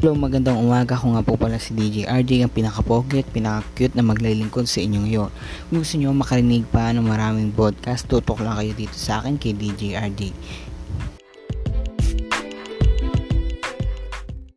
Hello, magandang umaga. Ako nga po pala si DJ RJ, ang pinaka-pogi at pinaka-cute na maglilingkod sa inyong iyo. Kung gusto nyo makarinig pa ng maraming podcast, tutok lang kayo dito sa akin kay DJ RJ.